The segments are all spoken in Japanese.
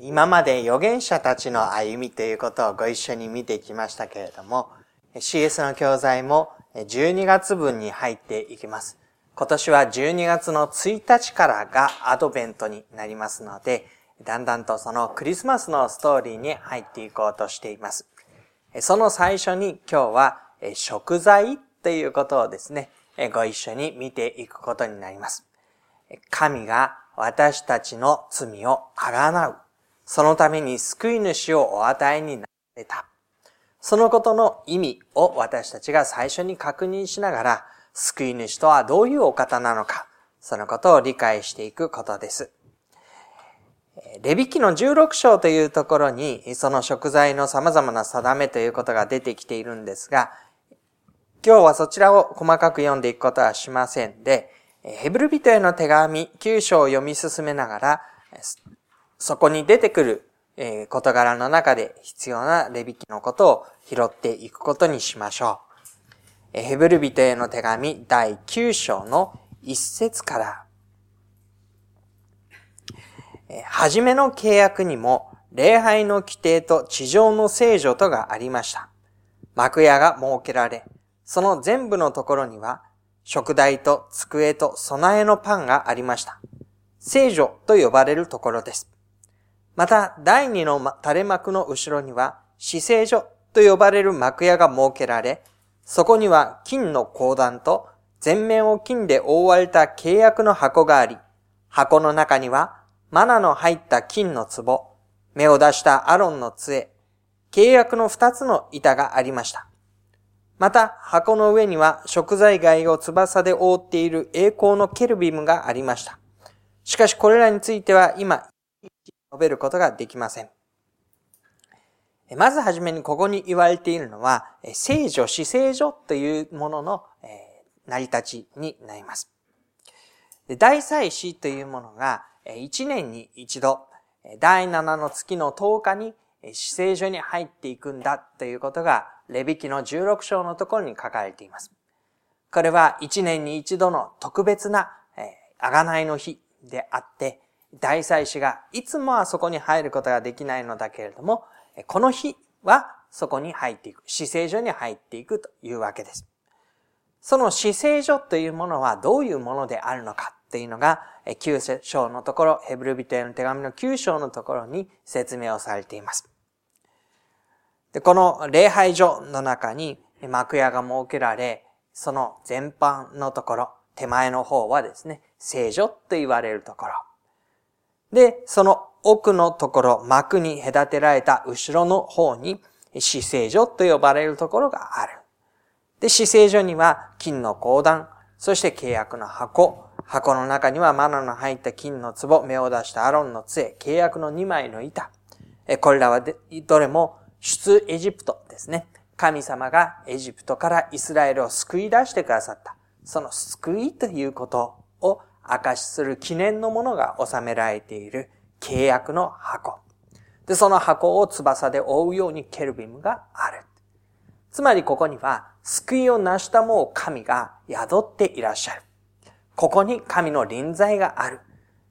今まで預言者たちの歩みということをご一緒に見てきましたけれども、CS の教材も12月分に入っていきます。今年は12月の1日からがアドベントになりますので、だんだんとそのクリスマスのストーリーに入っていこうとしています。その最初に今日は食材ということをですね、ご一緒に見ていくことになります。神が私たちの罪をあがなう。そのために救い主をお与えになれた。そのことの意味を私たちが最初に確認しながら、救い主とはどういうお方なのか、そのことを理解していくことです。レビ記の16章というところに、その食材の様々な定めということが出てきているんですが、今日はそちらを細かく読んでいくことはしませんで、ヘブル人への手紙9章を読み進めながら、そこに出てくるえ事柄の中で必要なレビ記のことを拾っていくことにしましょう。ヘブル人への手紙第9章の1節から、はじめの契約にも礼拝の規定と地上の聖女とがありました。幕屋が設けられ、その全部のところには食台と机と備えのパンがありました。聖女と呼ばれるところです。また、第二の垂れ幕の後ろには、死聖所と呼ばれる幕屋が設けられ、そこには金の鉱弾と全面を金で覆われた契約の箱があり、箱の中にはマナの入った金の壺、目を出したアロンの杖、契約の二つの板がありました。また、箱の上には食材街を翼で覆っている栄光のケルビムがありました。しかしこれらについては今、述べることができません。まずはじめにここに言われているのは、聖女、死聖女というものの成り立ちになります。大祭司というものが1年に一度、第7の月の10日に死聖所に入っていくんだということが、レビ記の16章のところに書かれています。これは1年に一度の特別な、え、贖いの日であって、大祭司がいつもはそこに入ることができないのだけれども、この日はそこに入っていく、死聖所に入っていくというわけです。その死聖所というものはどういうものであるのかっていうのが、9章のところ、ヘブルビテの手紙の9章のところに説明をされています。で、この礼拝所の中に幕屋が設けられ、その全般のところ、手前の方はですね、聖女と言われるところ。で、その奥のところ、幕に隔てられた後ろの方に、死聖所と呼ばれるところがある。で、死聖所には金の鉱弾、そして契約の箱、箱の中にはマナの入った金の壺、目を出したアロンの杖、契約の2枚の板。これらはどれも出エジプトですね。神様がエジプトからイスラエルを救い出してくださった。その救いということを証しする記念のものが収められている契約の箱。で、その箱を翼で覆うようにケルビムがある。つまりここには救いを成したもう神が宿っていらっしゃる。ここに神の臨在がある。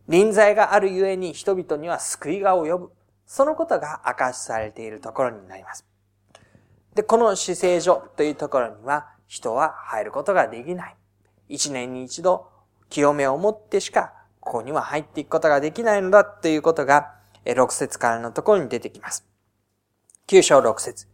臨在があるゆえに人々には救いが及ぶ。そのことが明かしされているところになります。で、この死聖所というところには人は入ることができない。一年に一度清めを持ってしかここには入っていくことができないのだということが6節からのところに出てきます。9章6節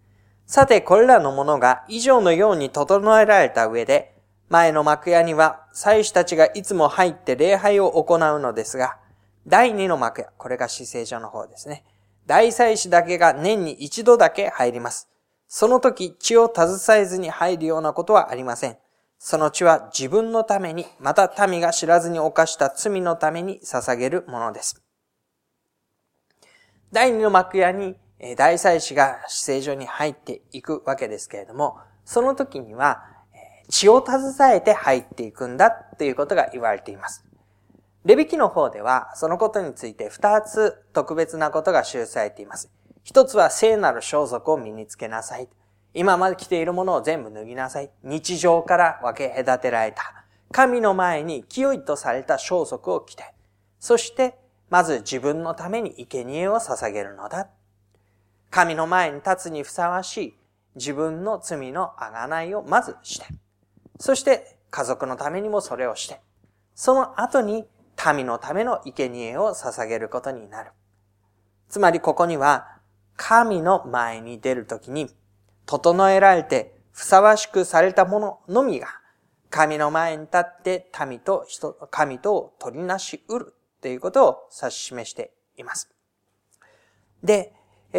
さて、これらのものが以上のように整えられた上で、前の幕屋には祭司たちがいつも入って礼拝を行うのですが、第二の幕屋、これが死聖所の方ですね。大祭司だけが年に一度だけ入ります。その時血を携えずに入るようなことはありません。その血は自分のために、また民が知らずに犯した罪のために捧げるものです。第二の幕屋に大祭司が死聖所に入っていくわけですけれども、その時には血を携えて入っていくんだということが言われています。レビキの方では、そのことについて二つ特別なことが記されています。一つは聖なる装束を身につけなさい。今まで着ているものを全部脱ぎなさい。日常から分け隔てられた。神の前に清いとされた装束を着て、そしてまず自分のために生贄を捧げるのだ。神の前に立つにふさわしい自分の罪の贖いをまずして、そして家族のためにもそれをして、その後に民のための生贄を捧げることになる。つまりここには、神の前に出るときに、整えられてふさわしくされたもののみが、神の前に立って民と人、神と取りなし得るということを指し示しています。で、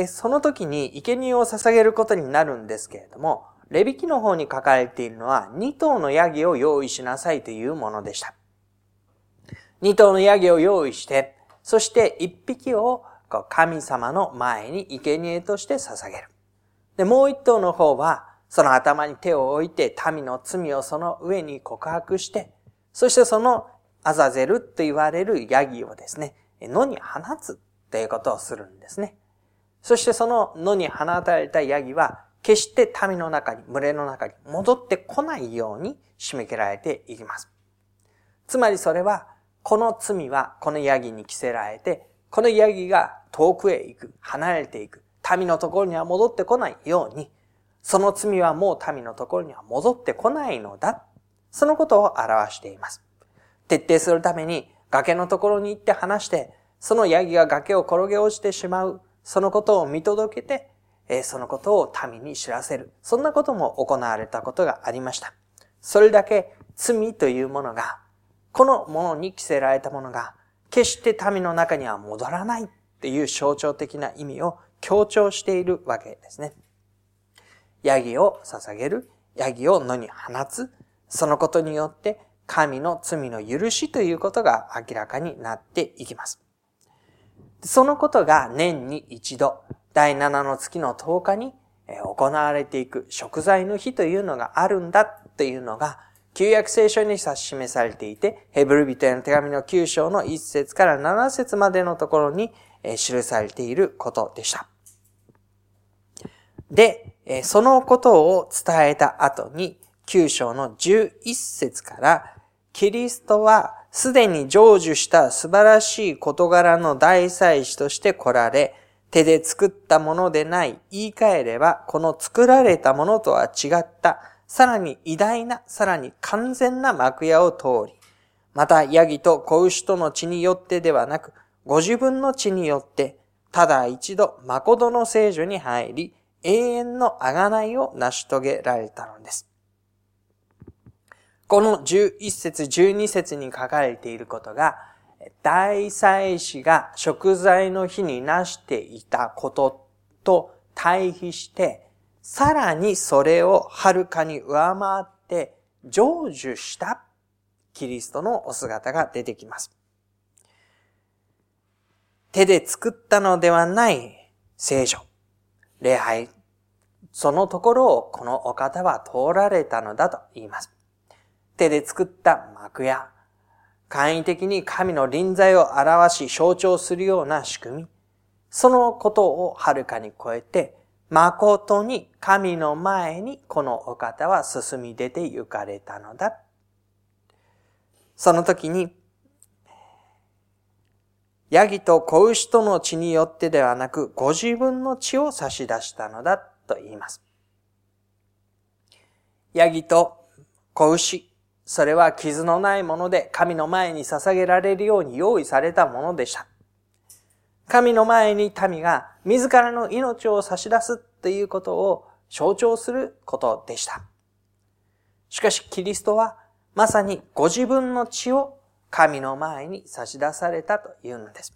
その時に生贄を捧げることになるんですけれども、レビキの方に書かれているのは、2頭のヤギを用意しなさいというものでした。2頭のヤギを用意して、そして1匹を神様の前に生贄として捧げる。で、もう1頭の方は、その頭に手を置いて民の罪をその上に告白して、そしてそのアザゼルと言われるヤギをですね、野に放つということをするんですね。そしてその野に放たれたヤギは、決して民の中に、群れの中に戻ってこないように締め切られていきます。つまりそれは、この罪はこのヤギに着せられて、このヤギが遠くへ行く、離れていく、民のところには戻ってこないように、その罪はもう民のところには戻ってこないのだ。そのことを表しています。徹底するために崖のところに行って話して、そのヤギが崖を転げ落ちてしまう、そのことを見届けて、そのことを民に知らせる。そんなことも行われたことがありました。それだけ罪というものが、このものに着せられたものが、決して民の中には戻らないっていう象徴的な意味を強調しているわけですね。ヤギを捧げる、ヤギを野に放つ、そのことによって神の罪の許しということが明らかになっていきます。そのことが年に一度、第7の月の10日に行われていく食材の日というのがあるんだというのが、旧約聖書に指し示されていて、ヘブル人への手紙の9章の1節から7節までのところに記されていることでした。で、そのことを伝えた後に、9章の11節から、キリストはすでに成就した素晴らしい事柄の大祭司として来られ、手で作ったものでない、言い換えれば、この作られたものとは違った、さらに偉大な、さらに完全な幕屋を通り、また、ヤギと子牛との血によってではなく、ご自分の血によって、ただ一度、誠の聖女に入り、永遠の贖いを成し遂げられたのです。この11節、12節に書かれていることが、大祭司が食材の日になしていたことと対比して、さらにそれをはるかに上回って成就したキリストのお姿が出てきます。手で作ったのではない聖女、礼拝、そのところをこのお方は通られたのだと言います。手で作った幕屋、簡易的に神の臨在を表し象徴するような仕組み、そのことをはるかに超えて、誠に神の前にこのお方は進み出て行かれたのだ。その時に、ヤギと子牛との血によってではなく、ご自分の血を差し出したのだと言います。ヤギと子牛、それは傷のないもので神の前に捧げられるように用意されたものでした。神の前に民が自らの命を差し出すということを象徴することでした。しかしキリストはまさにご自分の血を神の前に差し出されたというのです。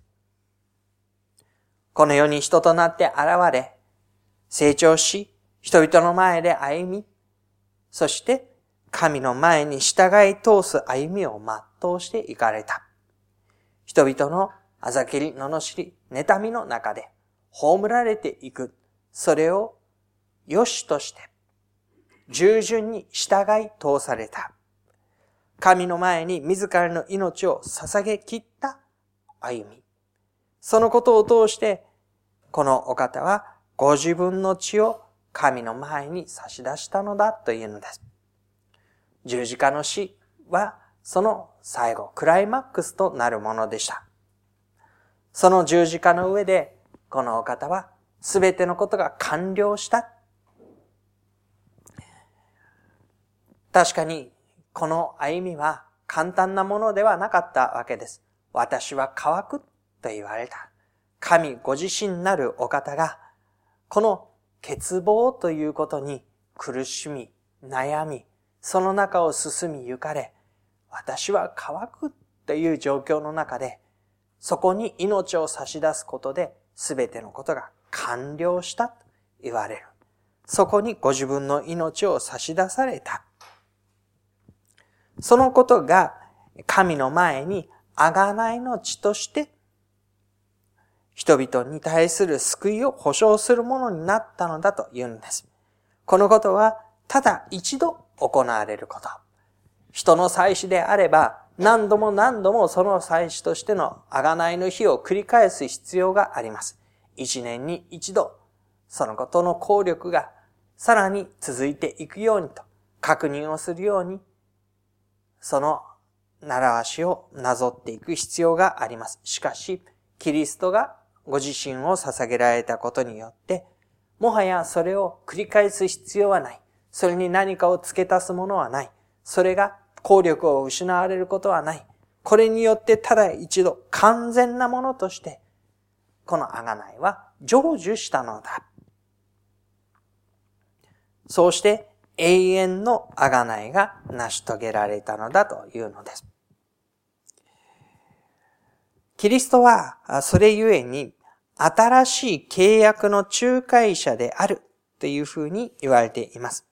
この世に人となって現れ、成長し、人々の前で歩み、そして神の前に従い通す歩みを全うしていかれた。人々のあざけり、罵り、妬みの中で、葬られていく。それを、良しとして、従順に従い通された。神の前に自らの命を捧げ切った歩み。そのことを通して、このお方はご自分の血を神の前に差し出したのだというのです。十字架の死はその最後、クライマックスとなるものでした。その十字架の上で、このお方はすべてのことが完了した。確かに、この歩みは簡単なものではなかったわけです。私は乾くと言われた。神ご自身なるお方が、この欠乏ということに苦しみ、悩み、その中を進み行かれ、私は乾くという状況の中で、そこに命を差し出すことで全てのことが完了したと言われる。そこにご自分の命を差し出された。そのことが神の前に贖いの地として人々に対する救いを保証するものになったのだと言うんです。このことはただ一度行われること。人の祭祀であれば何度も何度もその祭祀としての贖いの日を繰り返す必要があります。一年に一度、そのことの効力がさらに続いていくようにと確認をするように、その習わしをなぞっていく必要があります。しかし、キリストがご自身を捧げられたことによって、もはやそれを繰り返す必要はない。それに何かを付け足すものはない。それが効力を失われることはない。これによってただ一度完全なものとして、この贖いは成就したのだ。そうして永遠の贖いが成し遂げられたのだというのです。キリストはそれゆえに新しい契約の仲介者であるというふうに言われています。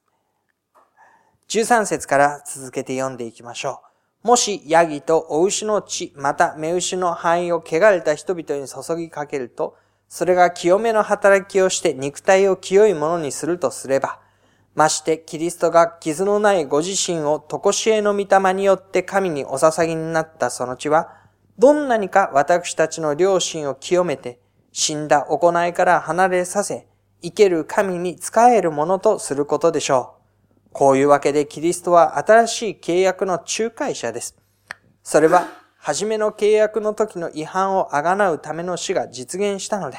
13節から続けて読んでいきましょう。もし、ヤギとお牛の血、また目牛の範囲を汚れた人々に注ぎかけると、それが清めの働きをして肉体を清いものにするとすれば、ましてキリストが傷のないご自身を常しえの御霊によって神にお捧げになったその血は、どんなにか私たちの良心を清めて、死んだ行いから離れさせ、生ける神に仕えるものとすることでしょう。こういうわけでキリストは新しい契約の仲介者です。それは、初めの契約の時の違反をあがなうための死が実現したので、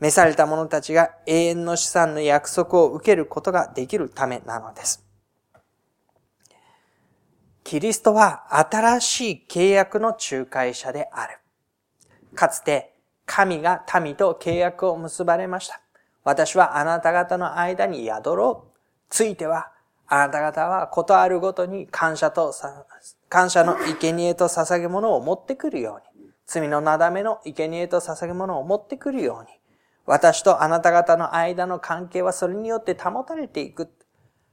召された者たちが永遠の資産の約束を受けることができるためなのです。キリストは新しい契約の仲介者である。かつて神が民と契約を結ばれました。私はあなた方の間に宿ろう。ついては、あなた方はことあるごとに感謝と、感謝の生贄と捧げ物を持ってくるように、罪のなだめの生贄と捧げ物を持ってくるように、私とあなた方の間の関係はそれによって保たれていく。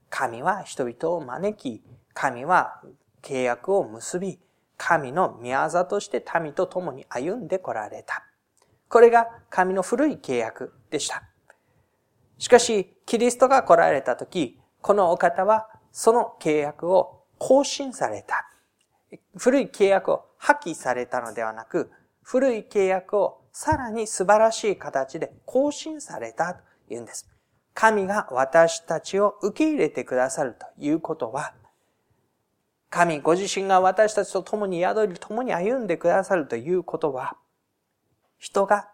神は人々を招き、神は契約を結び、神の宮座として民と共に歩んで来られた。これが神の古い契約でした。しかし、キリストが来られたとき、このお方はその契約を更新された。古い契約を破棄されたのではなく、古い契約をさらに素晴らしい形で更新されたというんです。神が私たちを受け入れてくださるということは、神ご自身が私たちと共に宿り、共に歩んでくださるということは、人が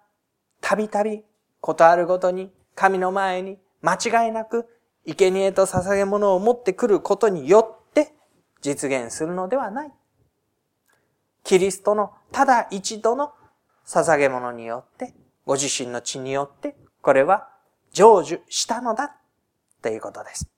たびたびことあるごとに神の前に間違いなく生贄と捧げ物を持ってくることによって実現するのではない。キリストのただ一度の捧げ物によって、ご自身の血によって、これは成就したのだということです。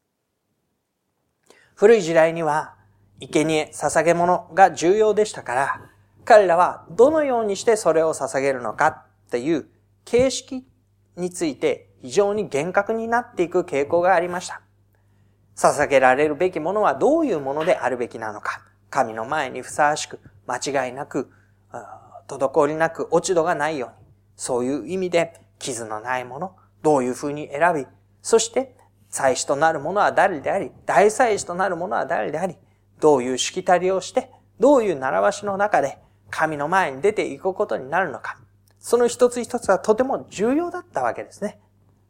古い時代には、生贄、捧げ物が重要でしたから、彼らはどのようにしてそれを捧げるのかという形式について非常に厳格になっていく傾向がありました。捧げられるべきものはどういうものであるべきなのか、神の前にふさわしく、間違いなく、滞りなく落ち度がないように、そういう意味で傷のないもの、どういうふうに選び、そして祭司となるものは誰であり、大祭司となるものは誰であり、どういうしきたりをして、どういう習わしの中で神の前に出ていくことになるのか。その一つ一つはとても重要だったわけですね。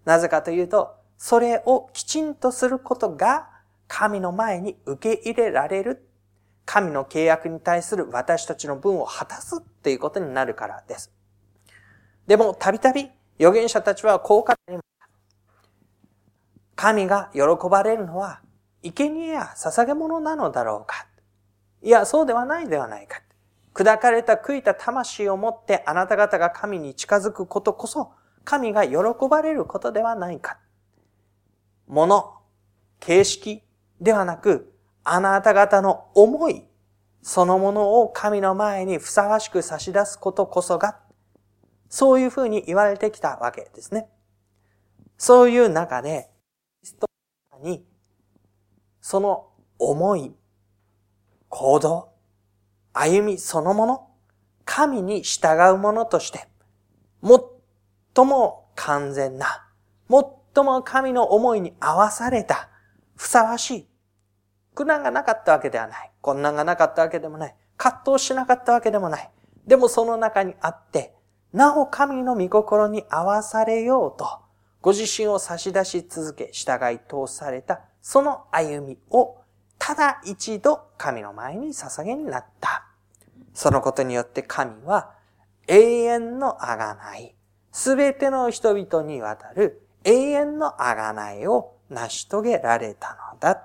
なぜかというと、それをきちんとすることが神の前に受け入れられる神の契約に対する私たちの分を果たすっていうことになるからです。でも、たびたび預言者たちはこう語りました。神が喜ばれるのは、生贄や捧げ物なのだろうか。いや、そうではないではないか。砕かれた悔いた魂を持ってあなた方が神に近づくことこそ、神が喜ばれることではないか。もの、形式ではなく、あなた方の思い、そのものを神の前にふさわしく差し出すことこそが、そういうふうに言われてきたわけですね。そういう中で、に、その思い、行動、歩みそのもの、神に従うものとして、最も完全な、最も神の思いに合わされた、ふさわしい。苦難がなかったわけではない。困難がなかったわけでもない。葛藤しなかったわけでもない。でもその中にあって、なお神の御心に合わされようと、ご自身を差し出し続け、従い通された、その歩みを、ただ一度神の前に捧げになった。そのことによって神は、永遠の贖い、すべての人々にわたる永遠の贖いを成し遂げられたのだ。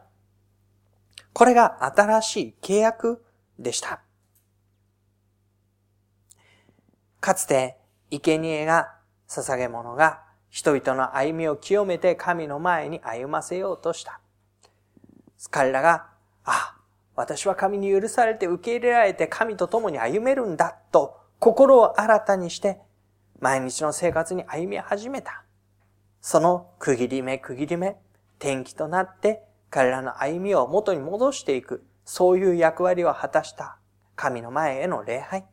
これが新しい契約でした。かつて、生贄が捧げ物が人々の歩みを清めて神の前に歩ませようとした。彼らが、あ、私は神に許されて受け入れられて神と共に歩めるんだと心を新たにして毎日の生活に歩み始めた。その区切り目区切り目、転機となって彼らの歩みを元に戻していく、そういう役割を果たした神の前への礼拝。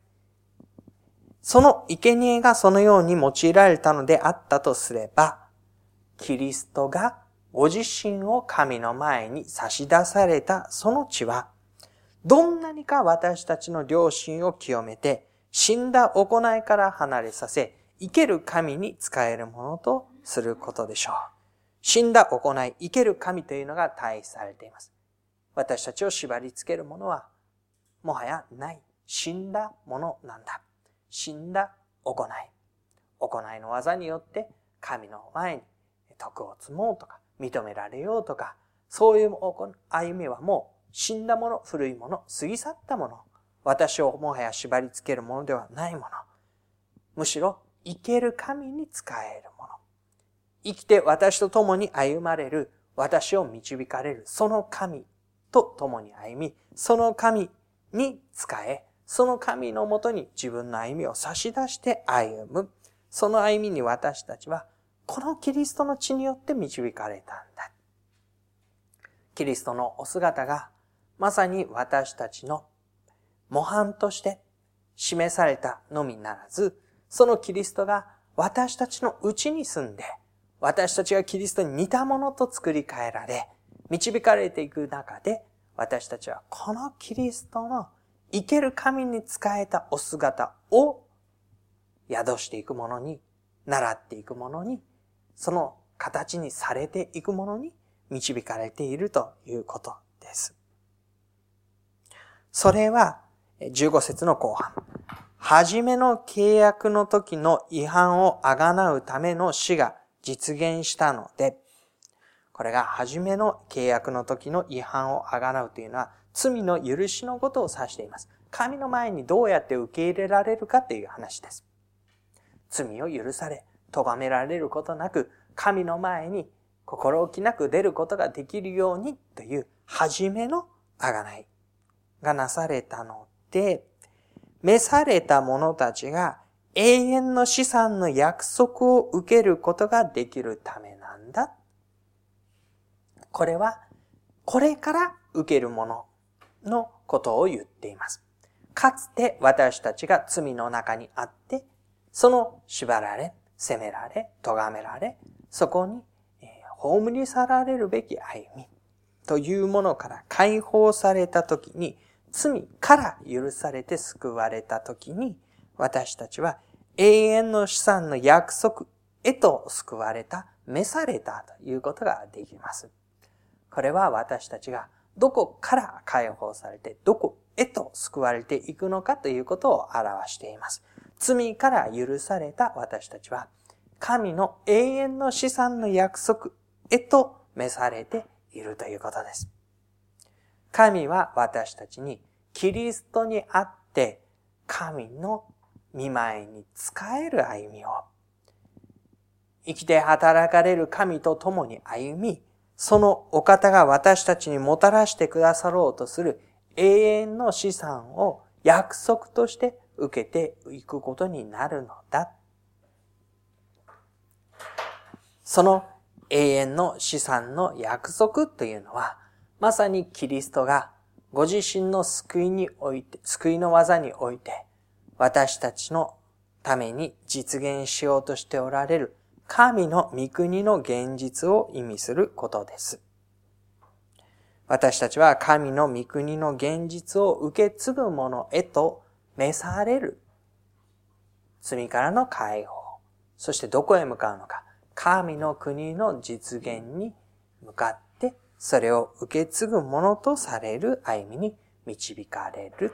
その生贄がそのように用いられたのであったとすれば、キリストがご自身を神の前に差し出されたその地は、どんなにか私たちの良心を清めて、死んだ行いから離れさせ、生ける神に使えるものとすることでしょう。死んだ行い、生ける神というのが対比されています。私たちを縛り付けるものは、もはやない。死んだものなんだ。死んだ行い。行いの技によって神の前に徳を積もうとか、認められようとか、そういう歩みはもう死んだもの、古いもの、過ぎ去ったもの、私をもはや縛り付けるものではないもの。むしろ、生ける神に仕えるもの。生きて私と共に歩まれる、私を導かれる、その神と共に歩み、その神に仕え、その神のもとに自分の歩みを差し出して歩む。その歩みに私たちは、このキリストの血によって導かれたんだ。キリストのお姿が、まさに私たちの模範として示されたのみならず、そのキリストが私たちのうちに住んで、私たちがキリストに似たものと作り変えられ、導かれていく中で、私たちはこのキリストの生ける神に仕えたお姿を宿していくものに、習っていくものに、その形にされていくものに導かれているということです。それは、15節の後半。はじめの契約の時の違反をあがなうための死が実現したので、これが初めの契約の時の違反をあがなうというのは罪の許しのことを指しています。神の前にどうやって受け入れられるかという話です。罪を許され、咎められることなく、神の前に心置きなく出ることができるようにという初めのあがないがなされたので、召された者たちが永遠の資産の約束を受けることができるためなんだ。これは、これから受けるもののことを言っています。かつて私たちが罪の中にあって、その縛られ、責められ、咎められ、そこに、え葬り去られるべき歩みというものから解放されたときに、罪から許されて救われたときに、私たちは永遠の資産の約束へと救われた、召されたということができます。これは私たちがどこから解放されて、どこへと救われていくのかということを表しています。罪から許された私たちは、神の永遠の資産の約束へと召されているということです。神は私たちにキリストにあって神の見舞いに仕える歩みを生きて働かれる神と共に歩み、そのお方が私たちにもたらしてくださろうとする永遠の資産を約束として受けていくことになるのだ。その永遠の資産の約束というのは、まさにキリストがご自身の救いにおいて、救いの技において、私たちのために実現しようとしておられる神の御国の現実を意味することです。私たちは神の御国の現実を受け継ぐものへと召される。罪からの解放。そしてどこへ向かうのか。神の国の実現に向かって、それを受け継ぐものとされる歩みに導かれる。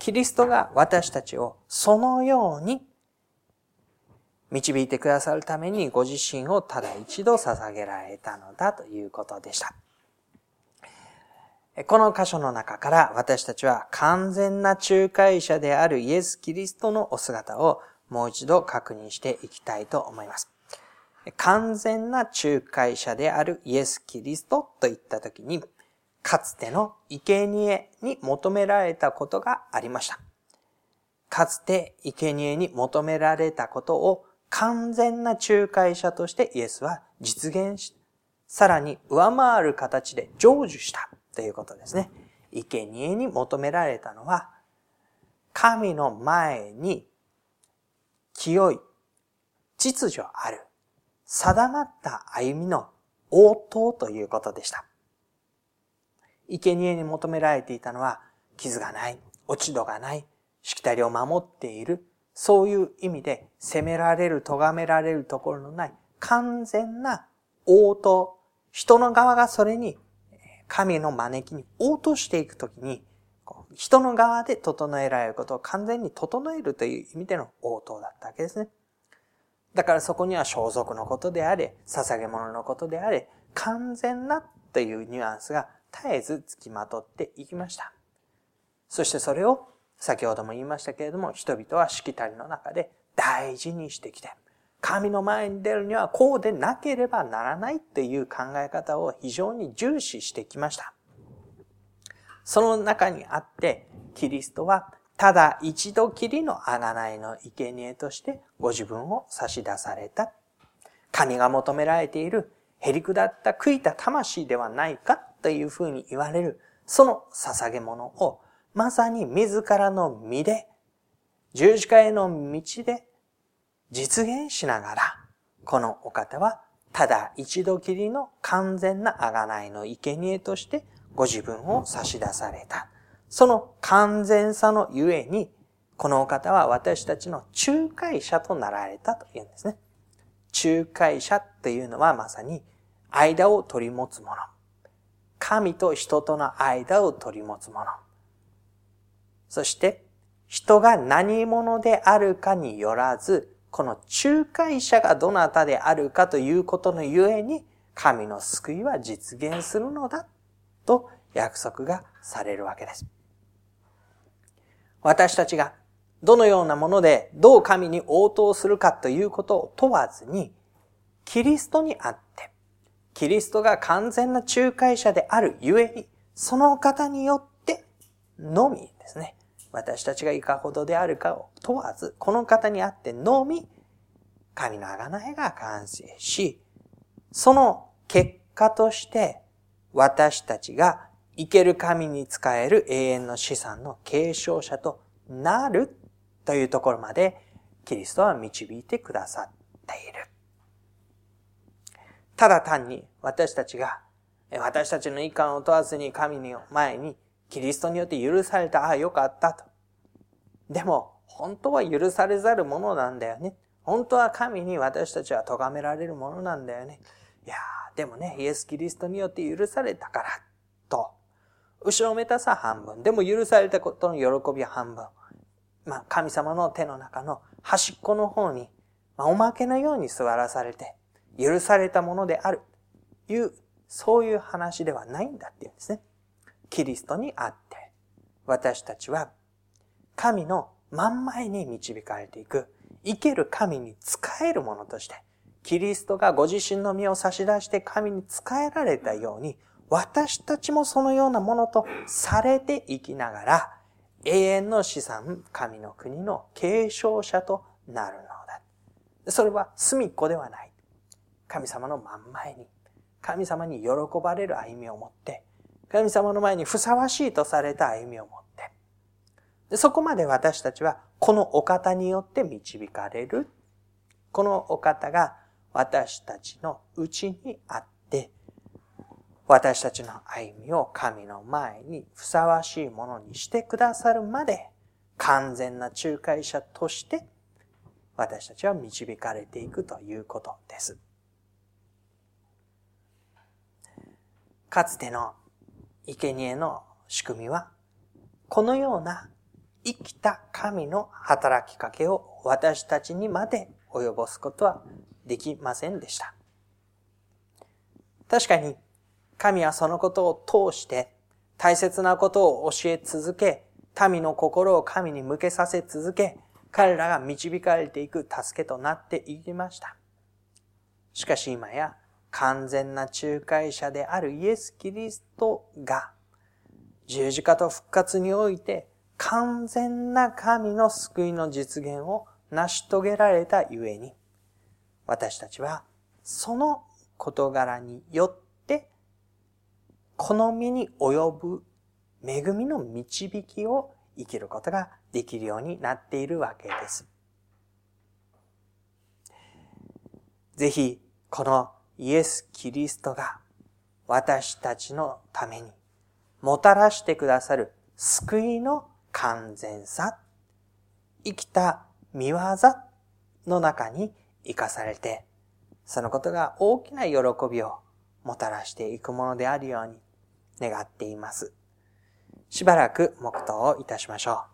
キリストが私たちをそのように導いてくださるためにご自身をただ一度捧げられたのだということでした。この箇所の中から私たちは完全な仲介者であるイエス・キリストのお姿をもう一度確認していきたいと思います。完全な仲介者であるイエス・キリストといったときに、かつての生贄に求められたことがありました。かつて生贄に求められたことを完全な仲介者としてイエスは実現し、さらに上回る形で成就したということですね。生贄に求められたのは、神の前に清い、秩序ある、定まった歩みの応答ということでした。生贄に求められていたのは、傷がない、落ち度がない、しきたりを守っている、そういう意味で責められる、咎められるところのない完全な応答。人の側がそれに、神の招きに応答していくときに、人の側で整えられることを完全に整えるという意味での応答だったわけですね。だからそこには装束のことであれ、捧げ物のことであれ、完全なというニュアンスが絶えず付きまとっていきました。そしてそれを先ほども言いましたけれども、人々はしきたりの中で大事にしてきて、神の前に出るにはこうでなければならないっていう考え方を非常に重視してきました。その中にあって、キリストはただ一度きりの贖いの生贄としてご自分を差し出された。神が求められている、へりくだった悔いた魂ではないかというふうに言われる、その捧げ物をまさに自らの身で、十字架への道で実現しながら、このお方はただ一度きりの完全な贖いの生贄としてご自分を差し出された。その完全さのゆえに、このお方は私たちの仲介者となられたというんですね。仲介者というのはまさに間を取り持つもの。神と人との間を取り持つもの。そして、人が何者であるかによらず、この仲介者がどなたであるかということのゆえに、神の救いは実現するのだ、と約束がされるわけです。私たちがどのようなものでどう神に応答するかということを問わずに、キリストにあって、キリストが完全な仲介者であるゆえに、その方によってのみですね。私たちがいかほどであるかを問わず、この方にあってのみ、神の贖いが完成し、その結果として、私たちが生ける神に仕える永遠の資産の継承者となるというところまで、キリストは導いてくださっている。ただ単に私たちが、私たちの遺憾を問わずに神の前にキリストによって許された、ああ、よかったと。でも、本当は許されざるものなんだよね。本当は神に私たちは咎められるものなんだよね。いやーでもね、イエス・キリストによって許されたから、と、後ろめたさ半分。でも許されたことの喜びは半分。まあ、神様の手の中の端っこの方に、まあ、おまけのように座らされて、許されたものである。いう、そういう話ではないんだっていうんですね。キリストにあって、私たちは、神の真ん前に導かれていく、生ける神に仕えるものとして、キリストがご自身の身を差し出して神に仕えられたように、私たちもそのようなものとされていきながら、永遠の資産、神の国の継承者となるのだ。それは隅っこではない。神様の真ん前に、神様に喜ばれる歩みを持って、神様の前にふさわしいとされた歩みを持って、でそこまで私たちはこのお方によって導かれる。このお方が私たちのうちにあって、私たちの歩みを神の前にふさわしいものにしてくださるまで、完全な仲介者として、私たちは導かれていくということです。かつての生贄の仕組みは、このような生きた神の働きかけを私たちにまで及ぼすことはできませんでした。確かに、神はそのことを通して大切なことを教え続け、民の心を神に向けさせ続け、彼らが導かれていく助けとなっていきました。しかし今や完全な仲介者であるイエス・キリストが十字架と復活において完全な神の救いの実現を成し遂げられたゆえに、私たちはその事柄によって、この身に及ぶ恵みの導きを生きることができるようになっているわけです。ぜひ、このイエス・キリストが私たちのためにもたらしてくださる救いの完全さ、生きた見業の中に生かされて、そのことが大きな喜びをもたらしていくものであるように願っています。しばらく黙祷をいたしましょう。